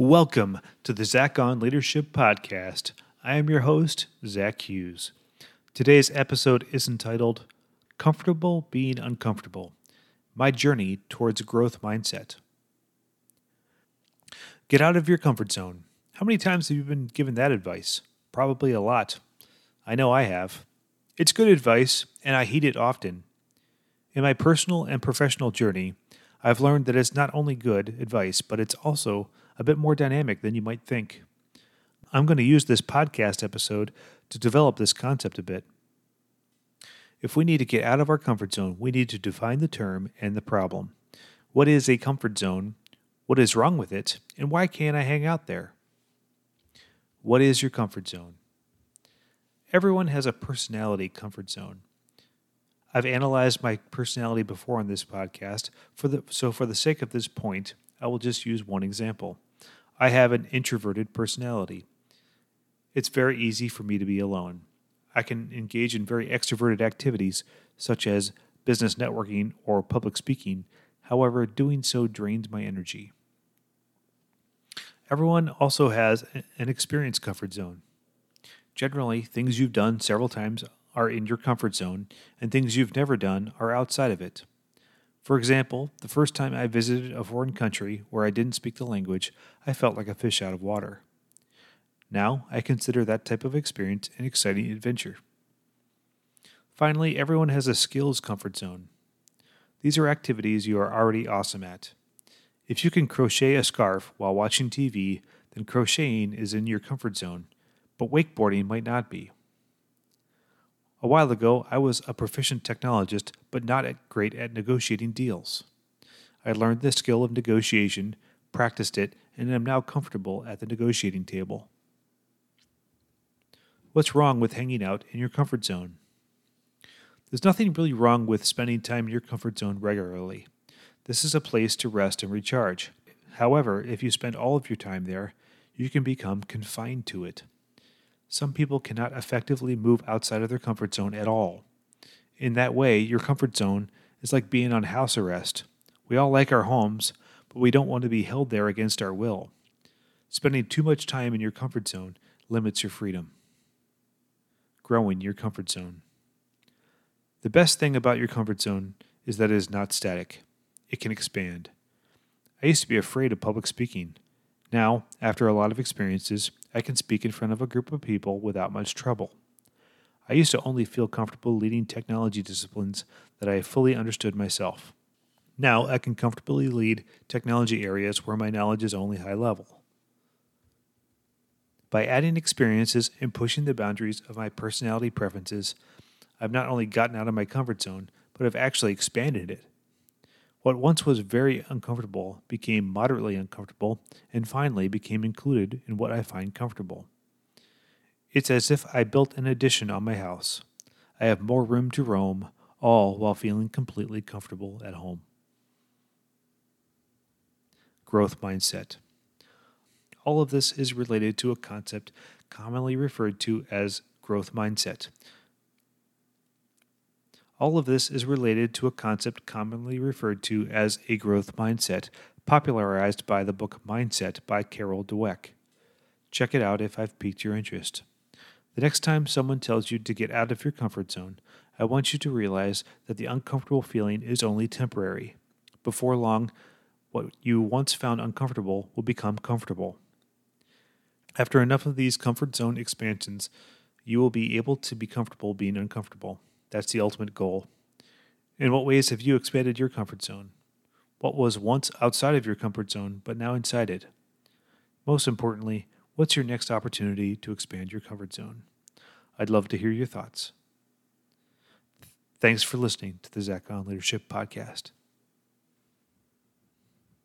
Welcome to the Zach on Leadership Podcast. I am your host, Zach Hughes. Today's episode is entitled Comfortable Being Uncomfortable My Journey Towards Growth Mindset. Get out of your comfort zone. How many times have you been given that advice? Probably a lot. I know I have. It's good advice, and I heed it often. In my personal and professional journey, I've learned that it's not only good advice, but it's also a bit more dynamic than you might think. I'm going to use this podcast episode to develop this concept a bit. If we need to get out of our comfort zone, we need to define the term and the problem. What is a comfort zone? What is wrong with it? And why can't I hang out there? What is your comfort zone? Everyone has a personality comfort zone. I've analyzed my personality before on this podcast, for the, so for the sake of this point, I will just use one example. I have an introverted personality. It's very easy for me to be alone. I can engage in very extroverted activities, such as business networking or public speaking. However, doing so drains my energy. Everyone also has an experience comfort zone. Generally, things you've done several times are in your comfort zone, and things you've never done are outside of it. For example, the first time I visited a foreign country where I didn't speak the language, I felt like a fish out of water. Now, I consider that type of experience an exciting adventure. Finally, everyone has a skills comfort zone. These are activities you are already awesome at. If you can crochet a scarf while watching TV, then crocheting is in your comfort zone, but wakeboarding might not be. A while ago, I was a proficient technologist, but not at great at negotiating deals. I learned the skill of negotiation, practiced it, and am now comfortable at the negotiating table. What's wrong with hanging out in your comfort zone? There's nothing really wrong with spending time in your comfort zone regularly. This is a place to rest and recharge. However, if you spend all of your time there, you can become confined to it. Some people cannot effectively move outside of their comfort zone at all. In that way, your comfort zone is like being on house arrest. We all like our homes, but we don't want to be held there against our will. Spending too much time in your comfort zone limits your freedom. Growing your comfort zone. The best thing about your comfort zone is that it is not static, it can expand. I used to be afraid of public speaking. Now, after a lot of experiences, I can speak in front of a group of people without much trouble. I used to only feel comfortable leading technology disciplines that I fully understood myself. Now I can comfortably lead technology areas where my knowledge is only high level. By adding experiences and pushing the boundaries of my personality preferences, I've not only gotten out of my comfort zone, but have actually expanded it. What once was very uncomfortable became moderately uncomfortable and finally became included in what I find comfortable. It's as if I built an addition on my house. I have more room to roam, all while feeling completely comfortable at home. Growth mindset. All of this is related to a concept commonly referred to as growth mindset, all of this is related to a concept commonly referred to as a growth mindset, popularized by the book Mindset by Carol Dweck. Check it out if I've piqued your interest. The next time someone tells you to get out of your comfort zone, I want you to realize that the uncomfortable feeling is only temporary. Before long, what you once found uncomfortable will become comfortable. After enough of these comfort zone expansions, you will be able to be comfortable being uncomfortable. That's the ultimate goal. In what ways have you expanded your comfort zone? What was once outside of your comfort zone, but now inside it? Most importantly, what's your next opportunity to expand your comfort zone? I'd love to hear your thoughts. Thanks for listening to the Zach on Leadership Podcast.